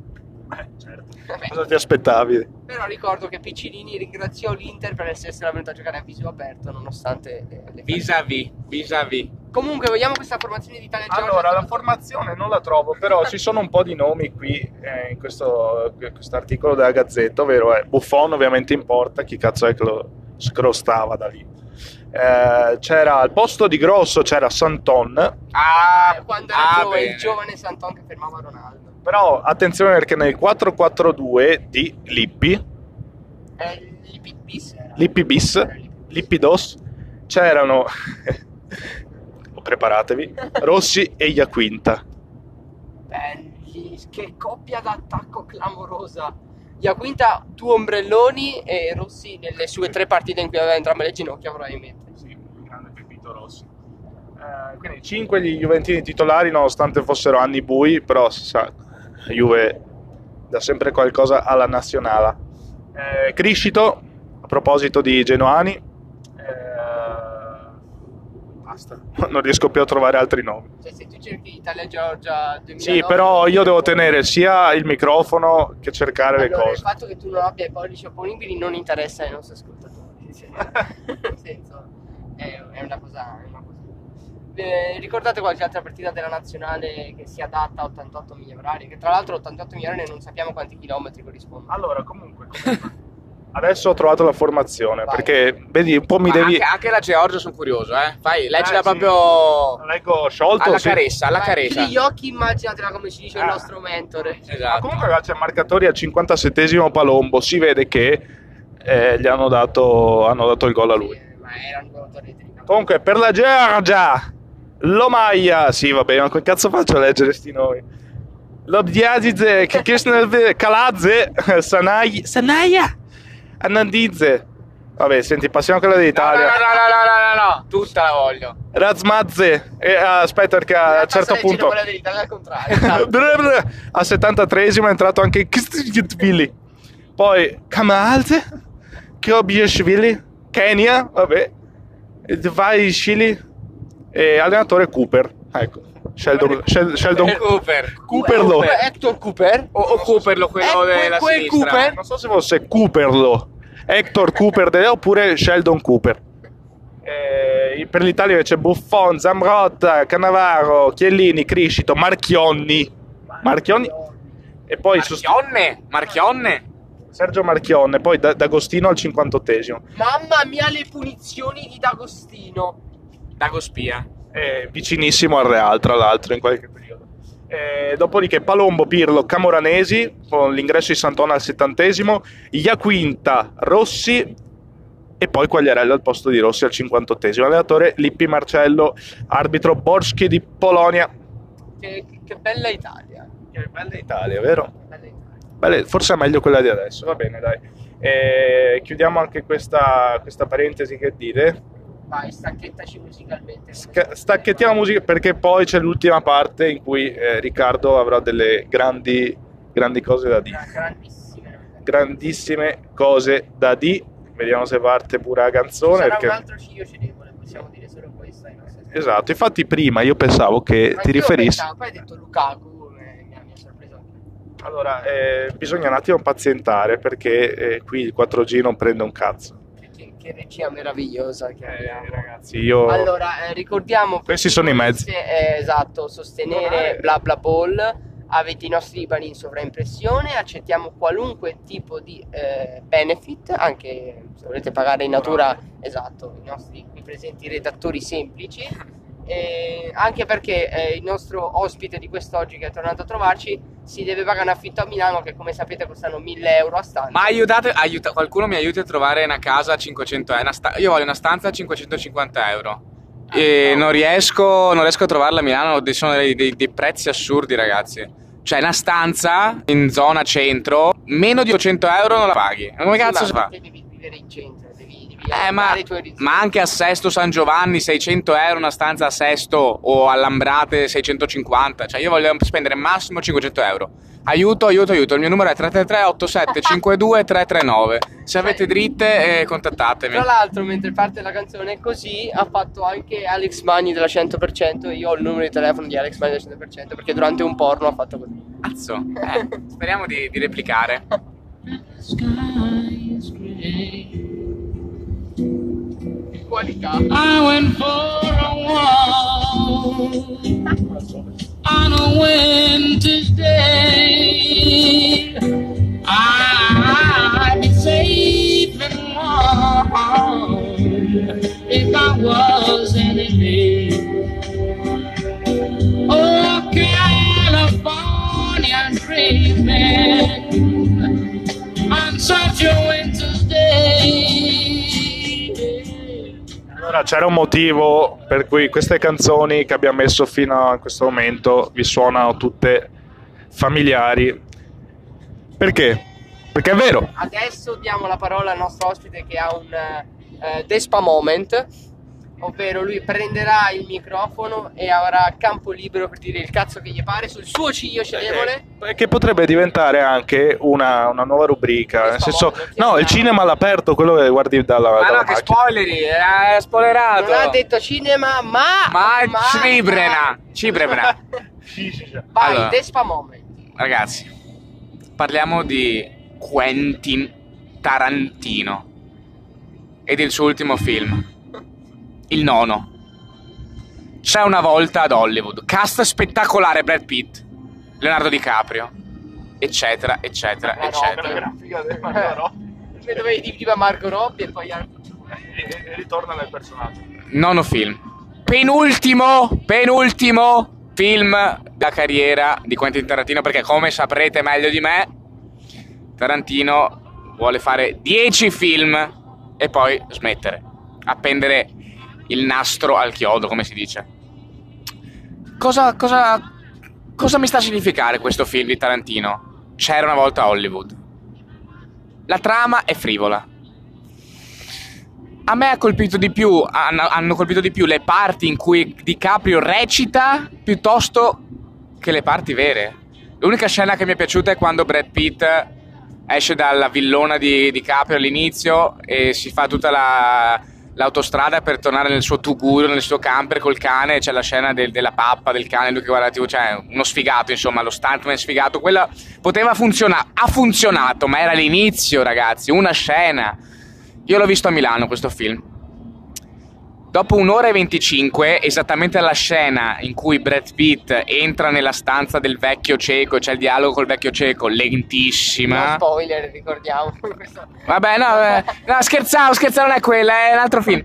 Eh, certo. Vabbè. Cosa ti aspettavi? Però ricordo che Piccinini ringraziò l'Inter per essersela venuto a giocare a viso aperto nonostante le, le Vis-à-vis, vis-à-vis. Comunque, vogliamo questa formazione di Italia? Allora, la formazione non la trovo, però ci sono un po' di nomi qui eh, in questo articolo della Gazzetta, ovvero eh, Buffon ovviamente in porta, chi cazzo è che lo scrostava da lì. Eh, c'era al posto di Grosso c'era Santon, Ah, quando era ah, giovane, bene. il giovane Santon che fermava Ronaldo. Però attenzione perché nel 4-4-2 di Lippi, Eh, Lippi bis. Lippi bis, Lippi dos, c'erano, preparatevi, Rossi e Iaquinta. Belli, che coppia d'attacco clamorosa. Iaquinta, tu ombrelloni e Rossi nelle sue tre partite in cui aveva entrambe le ginocchia probabilmente. Sì, il grande Pepito Rossi. Eh, quindi 5 gli Juventini titolari, nonostante fossero anni bui, però si sa, Juve dà sempre qualcosa alla nazionale. Eh, Criscito, a proposito di Genoani, eh, basta, non riesco più a trovare altri nomi. Cioè, se tu cerchi Italia-Georgia 2009... Sì, però io devo tenere sia il microfono che cercare le allora, il cose. fatto che tu non abbia i pollici opponibili non interessa ai nostri ascoltatori. Cioè, nel senso, è, è una cosa... È una cosa. Eh, ricordate qualche altra partita della nazionale che si adatta a 88 miglia orarie? Che tra l'altro 88 miglia orarie non sappiamo quanti chilometri corrispondono. Allora, comunque, comunque, adesso ho trovato la formazione, Vai. perché vedi, un po' mi Ma devi... anche, anche la Georgia sono curioso, eh. Fai, leggila Eh, sì. proprio Leggo sciolto, alla sì. caressa, alla Vai, caressa. chiudi gli occhi, immaginatela come ci dice il Ah. nostro mentore. Ma Esatto. comunque c'è marcatori al 57esimo Palombo, si vede che eh, gli hanno dato, hanno dato il gol a lui. Sì, ma era un Comunque, per la Georgia, Lomaia, sì, vabbè, ma che cazzo faccio a leggere sti nomi? Lobdiazize, Kisnev, Kalazze, Sanai, Sanaia, Anandizze. Vabbè, senti, passiamo a quella No, no, no, dell'Italia. no, no, no, no, no, tutta la voglio. Razmazze, e, ah, aspetta perché a un certo punto... quella dell'Italia al contrario. a 73esimo è entrato anche Kistvili. Poi Kamalze, Kiobieshvili, Kenya, vabbè, Dvaishvili e allenatore Cooper. Ecco, Sheldon, Shel- Sheldon Cooper. Cooperlo. Hector Cooper. O, o Cooperlo, quello Eh, della quel sinistra. Cooper. Non so se fosse Cooperlo, Hector Cooper de- oppure Sheldon Cooper. Eh, per l'Italia invece Buffon, Zamrotta, Cannavaro, Chiellini, Criscito, Marchionni. Marchionni e poi su- Marchionne, Marchionne. Sergio Marchionne, poi Da- D'Agostino al 58esimo. Mamma mia, le punizioni di D'Agostino. Dago Spia. Eh, vicinissimo al Real, tra l'altro, in qualche periodo. Eh, dopodiché Palombo, Pirlo, Camoranesi, con l'ingresso di Santona al settantesimo, Iaquinta, Rossi e poi Quagliarella al posto di Rossi al 58esimo. Allenatore Lippi Marcello, arbitro Borski di Polonia. Che, che bella Italia. Che bella Italia, vero? Bella Italia. Belle, forse è meglio quella di adesso, va bene, dai. Eh, chiudiamo anche questa, questa parentesi che dite. Vai, stacchettaci musicalmente. Sca- stacchettiamo la musica perché poi c'è l'ultima parte in cui eh, Riccardo avrà delle grandi, grandi cose da dire. Una grandissima. Grandissime cose da dire. Vediamo se parte pure la canzone. Sarà perché- un altro ciglio cenevole, possiamo dire solo questo. nostri ascoltatori. Esatto, infatti prima io pensavo che Ma ti riferissi... pensavo, Poi hai detto Lukaku. Allora, eh, bisogna un attimo pazientare perché eh, qui il 4G non prende un cazzo. Che, regia meravigliosa che abbiamo. Eh, ragazzi, io... Allora, eh, ricordiamo Questi sono i mezzi. Eh, esatto, sostenere bla bla ball. Avete i nostri IBAN in sovraimpressione, accettiamo qualunque tipo di eh, benefit, anche se volete pagare in natura, esatto, i nostri qui presenti redattori semplici. E anche perché eh, il nostro ospite di quest'oggi che è tornato a trovarci si deve pagare un affitto a Milano che come sapete costano 1000 euro a stanza. Ma aiutate, aiuta, qualcuno mi aiuti a trovare una casa a 500 euro. una sta- io voglio una stanza a 550 euro. E non riesco, non riesco a trovarla a Milano, sono dei, dei- dei prezzi assurdi, ragazzi. Cioè, una stanza in zona centro, meno di 800 euro non la paghi. Ma come cazzo si fa? devi vivere in centro, Eh, ma, tuoi orizzonti. ma anche a Sesto San Giovanni 600 euro una stanza a Sesto o a Lambrate 650. Cioè, io voglio spendere massimo 500 euro. Aiuto, aiuto, aiuto. Il mio numero è 333 87 52 339. Se avete dritte, eh, contattatemi. Tra l'altro, mentre parte la canzone così, ha fatto anche Alex Magni della 100% e io ho il numero di telefono di Alex Magni della 100% perché durante un porno ha fatto così. Cazzo. Eh, speriamo di, di replicare. Qualità. I went for a walk on a winter's day. I'd be safe and warm if I was any Oh, California dreaming on such a winter's day. Allora, c'era un motivo per cui queste canzoni che abbiamo messo fino a questo momento vi suonano tutte familiari. Perché? Perché è vero. Adesso diamo la parola al nostro ospite che ha un eh, Despa Moment, ovvero lui prenderà il microfono e avrà campo libero per dire il cazzo che gli pare sul suo ciglio cedevole. Che potrebbe diventare anche una, una nuova rubrica. Nel senso, no, il cinema all'aperto, quello che guardi dalla, Ma dalla no, che spoileri, è spoilerato. Non ha detto cinema, ma... Ma Cibrena, Cibrena. Vai, Allora. Despa Moment. Ragazzi, parliamo di Quentin Tarantino e del suo ultimo film, il nono. C'è una volta ad Hollywood, cast spettacolare Brad Pitt, Leonardo DiCaprio, eccetera, eccetera, eccetera. Eh, Dovevi dire prima Marco Robbie e poi anche... E ritorna nel personaggio. Nono film. Penultimo, penultimo film da carriera di Quentin Tarantino perché come saprete meglio di me, Tarantino vuole fare 10 film e poi smettere, appendere il nastro al chiodo, come si dice. Cosa, cosa, cosa mi sta a significare questo film di Tarantino? C'era una volta Hollywood. La trama è frivola. A me ha colpito di più, hanno, hanno colpito di più le parti in cui DiCaprio recita piuttosto che le parti vere. L'unica scena che mi è piaciuta è quando Brad Pitt esce dalla villona di DiCaprio all'inizio e si fa tutta la- l'autostrada per tornare nel suo tuguro, nel suo camper col cane. C'è la scena del- della pappa, del cane, lui che guarda TV, cioè uno sfigato, insomma, lo stuntman sfigato. Quella poteva funzionare, ha funzionato, ma era l'inizio, ragazzi, una scena. Io l'ho visto a Milano questo film. Dopo un'ora e 25, esattamente alla scena in cui Brad Pitt entra nella stanza del vecchio cieco, c'è il dialogo col vecchio cieco, lentissima. No spoiler, ricordiamo. Vabbè, no, eh, no, scherzavo, scherzavo, non è quella, è un altro film.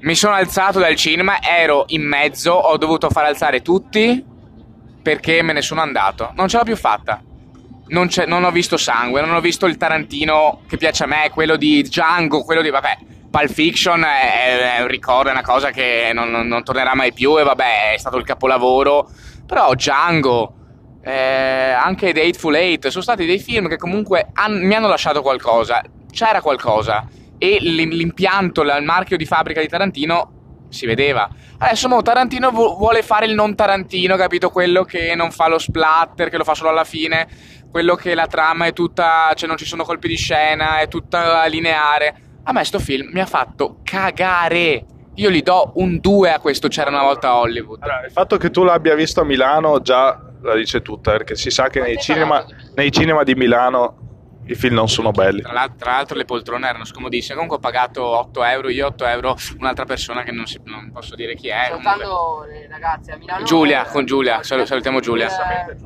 Mi sono alzato dal cinema, ero in mezzo, ho dovuto far alzare tutti perché me ne sono andato. Non ce l'ho più fatta. Non, c'è- non ho visto sangue, non ho visto il Tarantino che piace a me, quello di Django, quello di... Vabbè, Pulp Fiction è, è un ricordo, è una cosa che non, non- tornerà mai più e vabbè, è stato il capolavoro. Però Django, eh, anche The Hateful Eight, sono stati dei film che comunque han- mi hanno lasciato qualcosa. C'era qualcosa. E l'im- l'impianto, il marchio di fabbrica di Tarantino si vedeva. Adesso mo Tarantino vu- vuole fare il non Tarantino, capito? Quello che non fa lo splatter, che lo fa solo alla fine, quello che la trama è tutta, cioè non ci sono colpi di scena, è tutta lineare. A me sto film mi ha fatto cagare. Io gli do un 2 a questo c'era una volta a Hollywood. Allora, il fatto che tu l'abbia visto a Milano già la dice tutta, perché si sa che nei cinema, nei cinema di Milano i film non sono belli. Tra l'al- tra l'altro le poltrone erano scomodissime. Comunque ho pagato 8 euro, io 8 euro, un'altra persona che non, si- non posso dire chi è. comunque. Salutando le ragazze a Milano. Giulia, con Giulia, sal- salutiamo Giulia. Eh,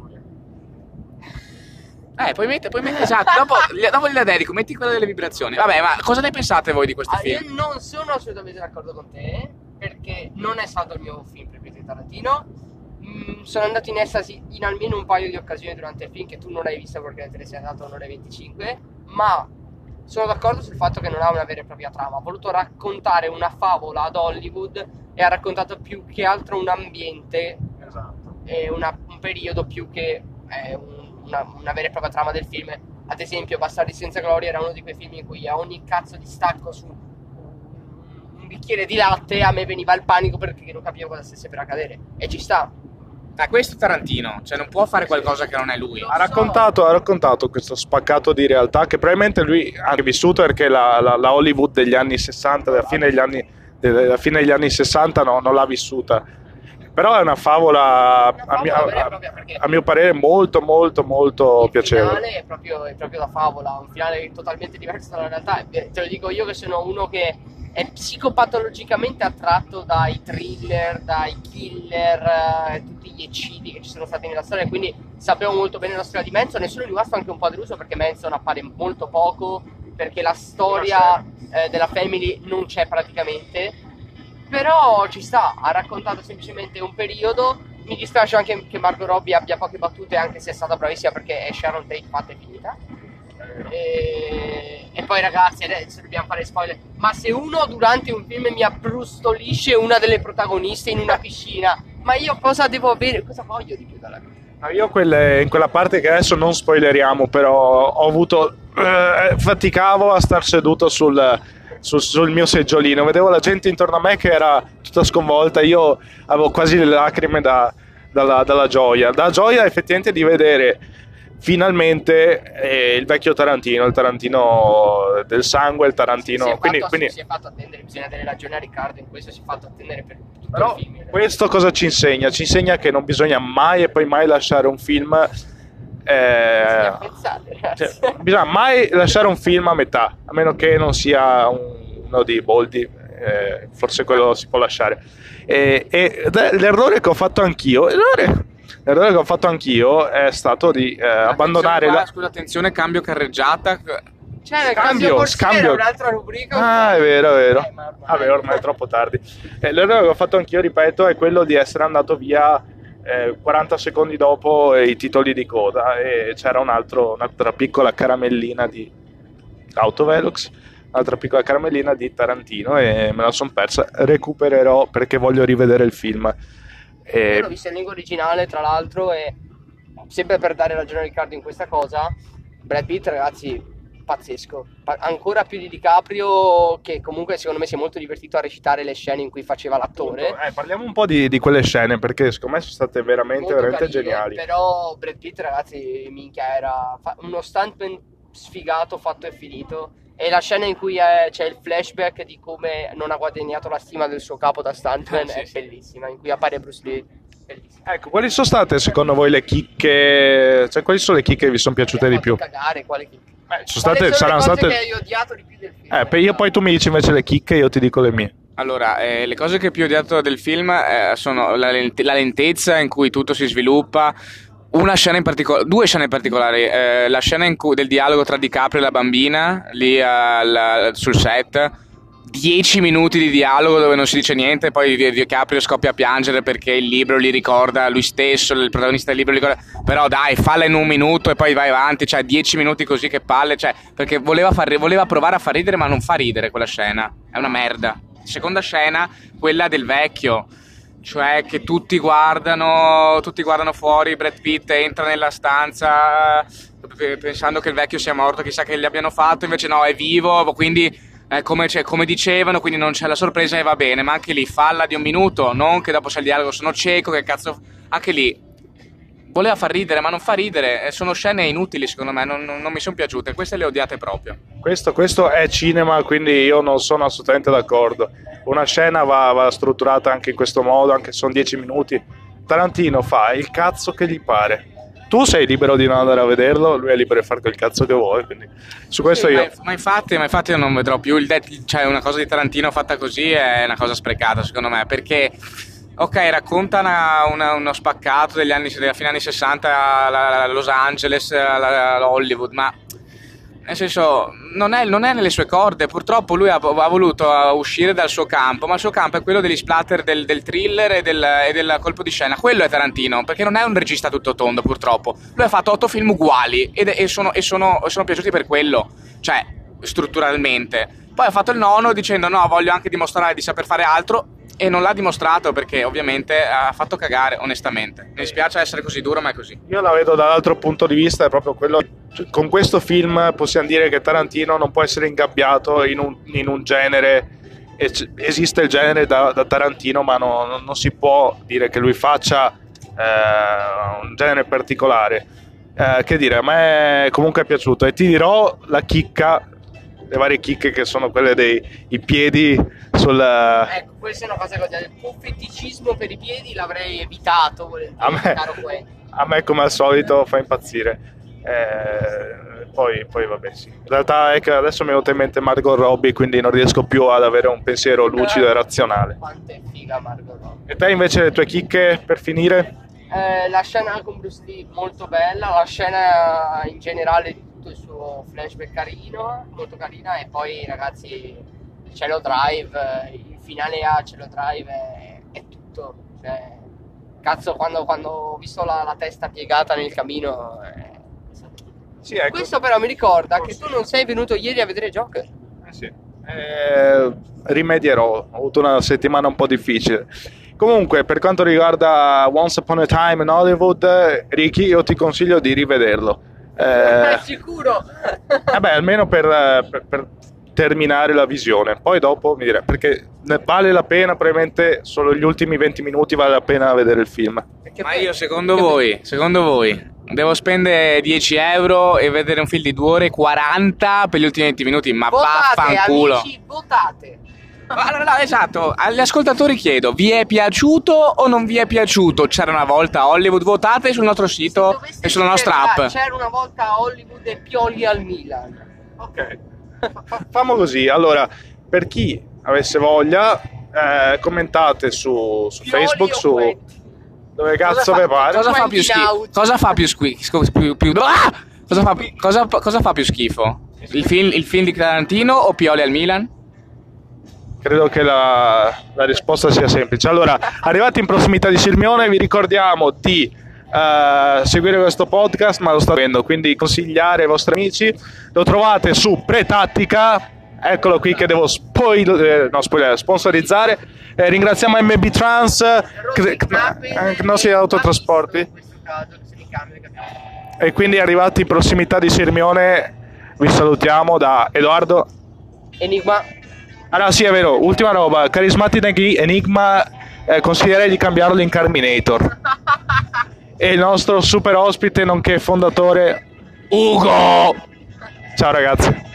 Eh, puoi mettere, puoi mettere, esatto, dopo, gli- dopo gliela dedico, metti quella delle vibrazioni. Vabbè, ma cosa ne pensate voi di questo ah, io film? non sono assolutamente d'accordo con te perché non è stato il mio film preferito di Tarantino. Mm, sono andato in estasi in almeno un paio di occasioni durante il film che tu non hai visto perché te ne sei andato a un'ora e 25. Ma sono d'accordo sul fatto che non ha una vera e propria trama. Ha voluto raccontare una favola ad Hollywood e ha raccontato più che altro un ambiente Esatto. e una- un periodo più che è un- una, una vera e propria trama del film. Ad esempio, Bastardi senza gloria era uno di quei film in cui a ogni cazzo di stacco su un bicchiere di latte a me veniva il panico perché non capivo cosa stesse per accadere. E ci sta. Ma questo è Tarantino, cioè non può fare qualcosa che non è lui. Ha raccontato, ha raccontato questo spaccato di realtà che probabilmente lui ha anche vissuto perché la, la- la Hollywood degli anni 60, della fine degli anni, della fine degli anni 60 no, non l'ha vissuta. Però è una favola, Una a, mio, favola a- propria, perché a mio parere, molto, molto, molto il piacevole. finale è proprio, è proprio la favola, un finale totalmente diverso dalla realtà. Eh, Te lo dico io che sono uno che è psicopatologicamente attratto dai thriller, dai killer, eh, tutti gli eccidi che ci sono stati nella storia, quindi sappiamo molto bene la storia di Manson e sono rimasto anche un po' deluso perché Manson appare molto poco, perché la storia eh, della family non c'è praticamente. Però ci sta, ha raccontato semplicemente un periodo. Mi dispiace anche che Margot Robbie abbia poche battute, anche se è stata bravissima perché è Sharon Tate fatta e finita. E, e poi ragazzi, adesso dobbiamo fare spoiler. Ma se uno durante un film mi abbrustolisce una delle protagoniste in una piscina, ma io cosa devo avere? Cosa voglio di più dalla vita? No, Io quelle- in quella parte che adesso non spoileriamo, però ho avuto. eh, faticavo a star seduto sul, sul- sul mio seggiolino. Vedevo la gente intorno a me che era tutta sconvolta. Io avevo quasi le lacrime da- dalla, dalla gioia. Da gioia effettivamente di vedere finalmente eh, il vecchio Tarantino, il Tarantino del sangue, il Tarantino. si, è quindi, fatto, quindi- si è fatto attendere, bisogna dare ragione a Riccardo in questo, si è fatto attendere per tutto Però il film. questo cosa ci insegna? Ci insegna che non bisogna mai e poi mai lasciare un film. Bisogna Eh, ragazzi. cioè, bisogna mai lasciare un film a metà, a meno che non sia un- uno di Boldi, eh, forse quello si può lasciare. E, e- l'errore che ho fatto anch'io, l'errore, l'errore che ho fatto anch'io è stato di eh, abbandonare Attenzione, la... qua, Scusa, attenzione, cambio carreggiata. Nel Scambio, scambio. un'altra rubrica. Ah, è vero, è vero. Eh, ma ormai- Vabbè, ormai è troppo tardi. Eh, l'errore che ho fatto anch'io, ripeto, è quello di essere andato via eh, 40 secondi dopo i titoli di coda e c'era un altro- un'altra piccola caramellina di Autovelox, un'altra piccola caramellina di Tarantino e me la sono persa. Recupererò perché voglio rivedere il film. Io E- l'ho vista in lingua originale, tra l'altro, e sempre per dare ragione a Riccardo in questa cosa, Brad Pitt, ragazzi, pazzesco. Pa- ancora più di DiCaprio, che comunque secondo me si è molto divertito a recitare le scene in cui faceva l'attore. Eh, parliamo un po' di, di quelle scene perché secondo me sono state veramente, Molto veramente carine, geniali. Però Brad Pitt, ragazzi, minchia, era fa- uno stuntman sfigato, fatto e finito. E la scena in cui è- c'è il flashback di come non ha guadagnato la stima del suo capo da stuntman Ah, sì, è sì. bellissima. In cui appare Bruce Lee. Bellissima. Ecco, quali sono state secondo voi le chicche? Cioè, quali sono le chicche che vi sono piaciute di più? Cagare, quale chicca? Eh, sono state, saranno le cose state. che hai odiato di più del film? Eh, poi io poi tu mi dici invece le chicche e io ti dico le mie. Allora, eh, le cose che più ho odiato del film eh, sono la, lente- la lentezza in cui tutto si sviluppa. Una scena in particolare, due scene in particolare, eh, la scena in cui, del dialogo tra DiCaprio e la bambina lì al- sul set, 10 minuti di dialogo dove non si dice niente, poi Di- DiCaprio scoppia a piangere perché il libro gli ricorda lui stesso, il protagonista del libro gli ricorda, però dai, falla in un minuto e poi vai avanti, cioè 10 minuti così che palle, cioè, perché voleva, far, voleva provare a far ridere ma non fa ridere quella scena, è una merda. Seconda scena, quella del vecchio, cioè che tutti guardano, tutti guardano fuori, Brad Pitt entra nella stanza eh, pensando che il vecchio sia morto, chissà che gli abbiano fatto, invece no, è vivo, quindi eh, come, cioè, come dicevano, quindi non c'è la sorpresa e va bene, ma anche lì falla di un minuto, non che dopo c'è il dialogo, sono cieco, che cazzo... Anche lì voleva far ridere, ma non fa ridere, eh, sono scene inutili secondo me, non, non- mi sono piaciute, queste le odiate proprio. Questo, questo è cinema, quindi io non sono assolutamente d'accordo. Una scena va, va strutturata anche in questo modo, anche se sono 10 minuti. Tarantino fa il cazzo che gli pare. Tu sei libero di non andare a vederlo, lui è libero di fare quel cazzo che vuoi. Quindi su questo Sì, io. Ma, ma infatti, ma infatti io non vedrò più il det- cioè una cosa di Tarantino fatta così è una cosa sprecata secondo me perché ok racconta una- una- uno spaccato degli anni, della fine anni 60 a Los Angeles a Hollywood ma nel senso non è, non è nelle sue corde. Purtroppo lui ha, ha voluto uscire dal suo campo ma il suo campo è quello degli splatter del, del thriller e del, e del colpo di scena. Quello è Tarantino perché non è un regista tutto tondo purtroppo. Lui ha fatto otto film uguali ed- e, sono, e sono- sono piaciuti per quello cioè strutturalmente. Poi ha fatto il nono dicendo no voglio anche dimostrare di saper fare altro e non l'ha dimostrato perché ovviamente ha fatto cagare, onestamente. Mi dispiace essere così duro, ma è così. Io la vedo dall'altro punto di vista, è proprio quello. Con questo film possiamo dire che Tarantino non può essere ingabbiato in un, in un genere. Es- Esiste il genere da, da Tarantino, ma no- no- non si può dire che lui faccia eh, un genere particolare. Eh, che dire, a me comunque è piaciuto e ti dirò la chicca, le varie chicche che sono quelle dei piedi sul... Ecco, questa è una cosa che ho detto. Il tuo feticismo per i piedi l'avrei evitato, A me- a me come al solito fa impazzire. Eh, poi, poi vabbè sì. In realtà è che adesso mi è venuta in mente Margot Robbie, quindi non riesco più ad avere un pensiero lucido e razionale. Quanto è figa Margot Robbie. E te invece le tue chicche per finire? Eh, la scena con Bruce Lee molto bella, la scena in generale di tutto il suo flashback carino, molto carina e poi ragazzi Cielo Drive, eh, il finale a Cielo Drive è, è tutto, cioè, cazzo quando, quando ho visto la, la testa piegata nel camino eh, è. Sì, ecco. Questo però mi ricorda che tu non sei venuto ieri a vedere Joker. Eh sì. Eh, rimedierò, ho avuto una settimana un po' difficile. Comunque, per quanto riguarda Once Upon a Time in Hollywood, Ricky, io ti consiglio di rivederlo. Eh, sicuro? vabbè, almeno per, eh, per- per terminare la visione. Poi dopo mi direi, perché vale la pena, probabilmente solo gli ultimi 20 minuti vale la pena vedere il film. Ma io, secondo voi, secondo voi, devo spendere 10 euro e vedere un film di 2 ore e 40 per gli ultimi 20 minuti? Ma Votate, vaffanculo. amici, votate. Ma no, esatto, agli ascoltatori chiedo, vi è piaciuto o non vi è piaciuto? C'era una volta Hollywood, votate sul nostro sito e sulla nostra app. "Ah, C'era una volta a Hollywood e Pioli al Milan. Ok. Fa- Famo così, allora, per chi avesse voglia, eh, commentate su, su Facebook, su dove cazzo vi pare. cosa fa più schifo? Cosa fa più schifo? Più, più- ah! cosa, fa, cosa- cosa fa più schifo? Il film, il film di Tarantino o Pioli al Milan? Credo che la, la risposta sia semplice. Allora, arrivati in prossimità di Sirmione, vi ricordiamo di eh, seguire questo podcast, ma lo sta avendo, quindi consigliare ai vostri amici. Lo trovate su Pretattica, eccolo qui che devo spoil- eh, no, spoiler, sponsorizzare. Eh, ringraziamo MB Trans, che, che non si autotrasporti. E quindi arrivati in prossimità di Sirmione, vi salutiamo da Edoardo. Enigma. Allora sì, è vero, ultima roba, Charismatic Enigma, eh, consiglierei di cambiarlo in Carminator. e il nostro super ospite nonché fondatore Ugo. Ciao ragazzi.